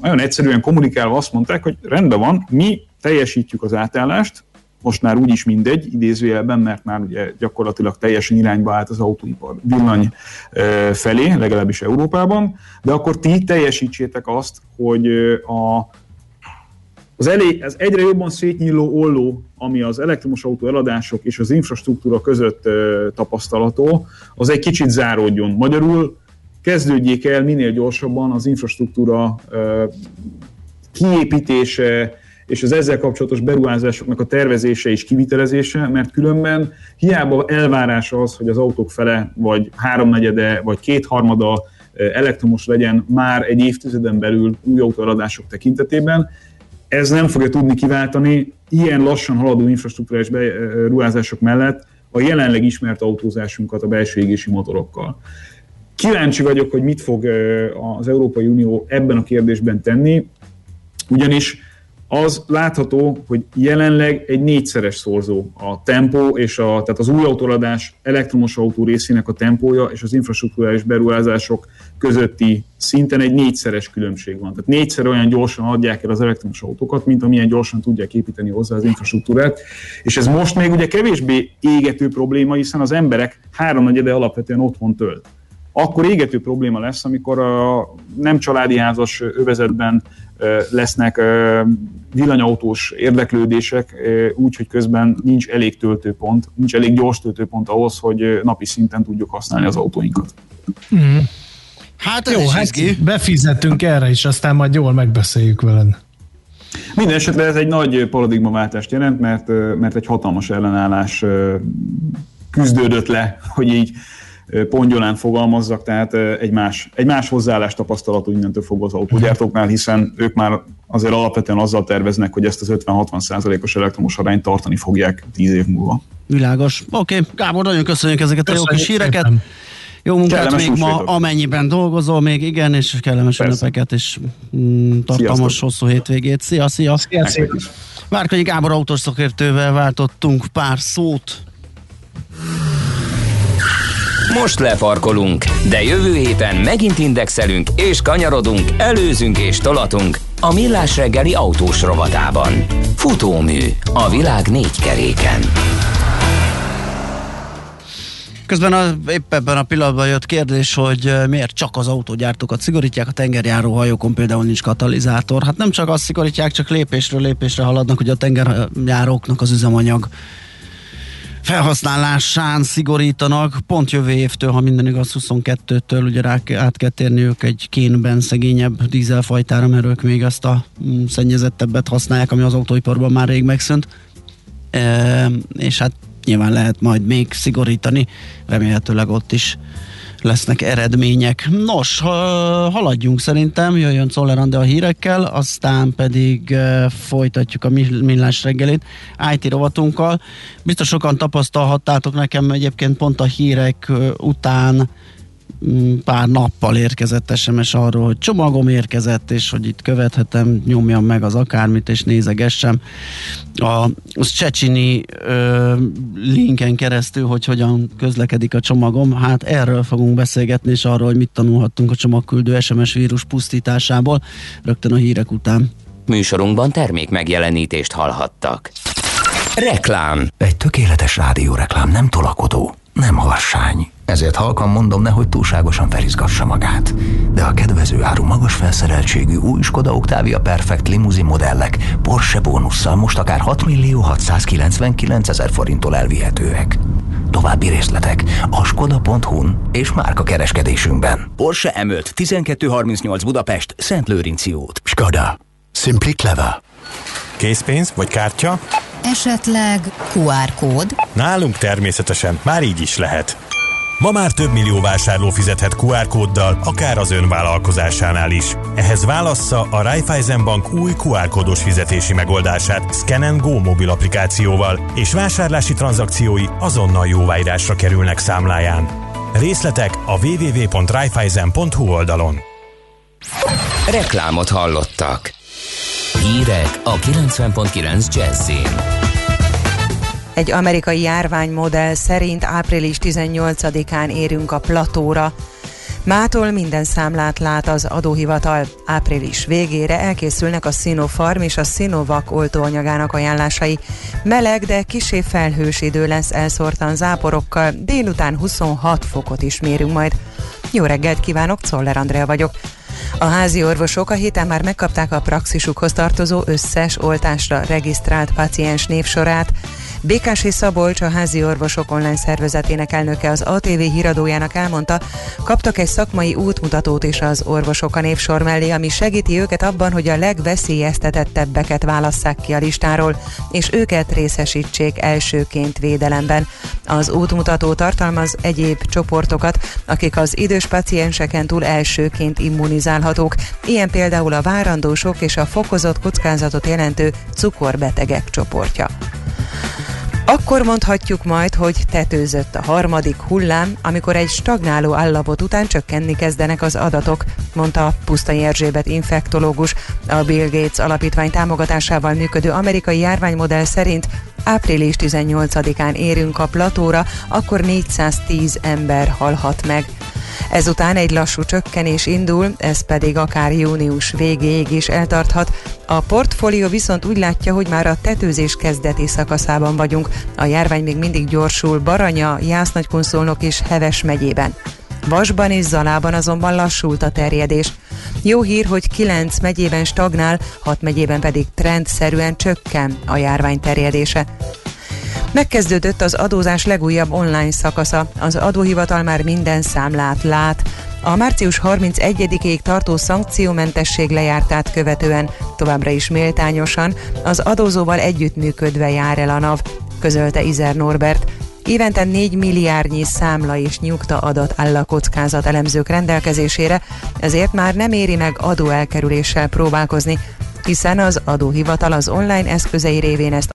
nagyon egyszerűen kommunikálva azt mondták, hogy rendben van, mi teljesítjük az átállást, most már úgyis mindegy, idézőjelben, mert már ugye gyakorlatilag teljesen irányba állt az autóipar villany felé, legalábbis Európában, de akkor ti teljesítsétek azt, hogy a, az, elég, az egyre jobban szétnyíló olló, ami az elektromos autó eladások és az infrastruktúra között tapasztalható, az egy kicsit záródjon. Magyarul kezdődjék el minél gyorsabban az infrastruktúra kiépítése, és az ezzel kapcsolatos beruházásoknak a tervezése és kivitelezése, mert különben hiába elvárás az, hogy az autók fele, vagy háromnegyede, vagy kétharmada elektromos legyen már egy évtizeden belül új autóadások tekintetében, ez nem fogja tudni kiváltani ilyen lassan haladó infrastruktúrás beruházások mellett a jelenleg ismert autózásunkat a belső égési motorokkal. Kíváncsi vagyok, hogy mit fog az Európai Unió ebben a kérdésben tenni, ugyanis az látható, hogy jelenleg egy négyszeres szorzó a tempó és a, tehát az új autóladás elektromos autó részének a tempója és az infrastruktúrális beruházások közötti szinten egy négyszeres különbség van. Tehát négyszer olyan gyorsan adják el az elektromos autókat, mint amilyen gyorsan tudják építeni hozzá az infrastruktúrát. És ez most még ugye kevésbé égető probléma, hiszen az emberek háromnegyede alapvetően otthon tölt akkor égető probléma lesz, amikor a nem családi házas övezetben lesznek villanyautós érdeklődések, úgy, hogy közben nincs elég töltőpont, nincs elég gyors töltőpont ahhoz, hogy napi szinten tudjuk használni az autóinkat.
Mm. Hát Jó, hát izgi. befizettünk erre is, aztán majd jól megbeszéljük veled.
Minden esetre ez egy nagy paradigmaváltást jelent, mert, mert egy hatalmas ellenállás küzdődött le, hogy így pongyolán fogalmazzak, tehát egy más, egy más hozzáállás tapasztalatú innentől fogva az autógyártóknál, hiszen ők már azért alapvetően azzal terveznek, hogy ezt az 50-60 százalékos elektromos arányt tartani fogják 10 év múlva.
Világos. Oké, okay. Gábor, nagyon köszönjük ezeket köszönjük a jó kis híreket. Szépen. Jó munkát kellemes még ma, amennyiben dolgozol még, igen, és kellemes ünnepeket, és mm, tartalmas Sziasztok. hosszú hétvégét. Szia, szia! szia, szia. Várkonyi Gábor autós szakértővel váltottunk pár szót.
Most lefarkolunk, de jövő héten megint indexelünk és kanyarodunk, előzünk és tolatunk a Millás reggeli autós rovatában. Futómű a világ négy keréken.
Közben a, épp ebben a pillanatban jött kérdés, hogy miért csak az autógyártókat szigorítják, a tengerjáró hajókon például nincs katalizátor. Hát nem csak azt szigorítják, csak lépésről lépésre haladnak, hogy a tengerjáróknak az üzemanyag felhasználásán szigorítanak, pont jövő évtől, ha minden igaz, 22-től ugye rá, át kell térni ők egy kénben szegényebb dízelfajtára, mert ők még ezt a mm, szennyezettebbet használják, ami az autóiparban már rég megszűnt. E, és hát nyilván lehet majd még szigorítani, remélhetőleg ott is lesznek eredmények. Nos, haladjunk szerintem, jöjjön Czoller a hírekkel, aztán pedig folytatjuk a millás reggelit IT rovatunkkal. Biztos sokan tapasztalhattátok nekem egyébként pont a hírek után Mm, pár nappal érkezett SMS arról, hogy csomagom érkezett, és hogy itt követhetem, nyomjam meg az akármit, és nézegessem a Csecsini ö, linken keresztül, hogy hogyan közlekedik a csomagom. Hát erről fogunk beszélgetni, és arról, hogy mit tanulhattunk a csomagküldő SMS vírus pusztításából, rögtön a hírek után.
Műsorunkban termék megjelenítést hallhattak. Reklám
Egy tökéletes rádióreklám nem tolakodó, nem harsány ezért halkan mondom, nehogy túlságosan felizgassa magát. De a kedvező áru magas felszereltségű új Skoda Octavia Perfect limuzin modellek Porsche bónusszal most akár 6 millió 699 ezer forinttól elvihetőek. További részletek a skoda.hu-n és márka kereskedésünkben.
Porsche M5 1238 Budapest Szent Lőrinci út.
Skoda. Simply clever.
Készpénz vagy kártya?
Esetleg QR kód?
Nálunk természetesen már így is lehet. Ma már több millió vásárló fizethet QR kóddal, akár az ön vállalkozásánál is. Ehhez válassza a Raiffeisen Bank új QR kódos fizetési megoldását Scan Go mobil applikációval, és vásárlási tranzakciói azonnal jóváírásra kerülnek számláján. Részletek a www.raiffeisen.hu oldalon.
Reklámot hallottak. Hírek a 90.9 Jazzin.
Egy amerikai járványmodell szerint április 18-án érünk a platóra. Mától minden számlát lát az adóhivatal. Április végére elkészülnek a Sinopharm és a Sinovac oltóanyagának ajánlásai. Meleg, de kisé felhős idő lesz elszórtan záporokkal. Délután 26 fokot is mérünk majd. Jó reggelt kívánok, Czoller Andrea vagyok. A házi orvosok a héten már megkapták a praxisukhoz tartozó összes oltásra regisztrált paciens névsorát. Békási Szabolcs, a házi orvosok online szervezetének elnöke az ATV híradójának elmondta, kaptak egy szakmai útmutatót is az orvosok a névsor mellé, ami segíti őket abban, hogy a legveszélyeztetettebbeket válasszák ki a listáról, és őket részesítsék elsőként védelemben. Az útmutató tartalmaz egyéb csoportokat, akik az idős pacienseken túl elsőként immunizálhatók, ilyen például a várandósok és a fokozott kockázatot jelentő cukorbetegek csoportja. Akkor mondhatjuk majd, hogy tetőzött a harmadik hullám, amikor egy stagnáló állapot után csökkenni kezdenek az adatok, mondta Pusztai Erzsébet infektológus. A Bill Gates alapítvány támogatásával működő amerikai járványmodell szerint április 18-án érünk a platóra, akkor 410 ember halhat meg. Ezután egy lassú csökkenés indul, ez pedig akár június végéig is eltarthat. A portfólió viszont úgy látja, hogy már a tetőzés kezdeti szakaszában vagyunk. A járvány még mindig gyorsul Baranya, Jász-Nagykunszolnok és Heves megyében. Vasban és Zalában azonban lassult a terjedés. Jó hír, hogy 9 megyében stagnál, 6 megyében pedig trendszerűen csökken a járvány terjedése. Megkezdődött az adózás legújabb online szakasza. Az adóhivatal már minden számlát lát. A március 31-ig tartó szankciómentesség lejártát követően továbbra is méltányosan az adózóval együttműködve jár el a NAV, közölte Izer Norbert. Évente 4 milliárdnyi számla és nyugta adat áll a kockázat elemzők rendelkezésére, ezért már nem éri meg adóelkerüléssel próbálkozni, hiszen az adóhivatal az online eszközei révén ezt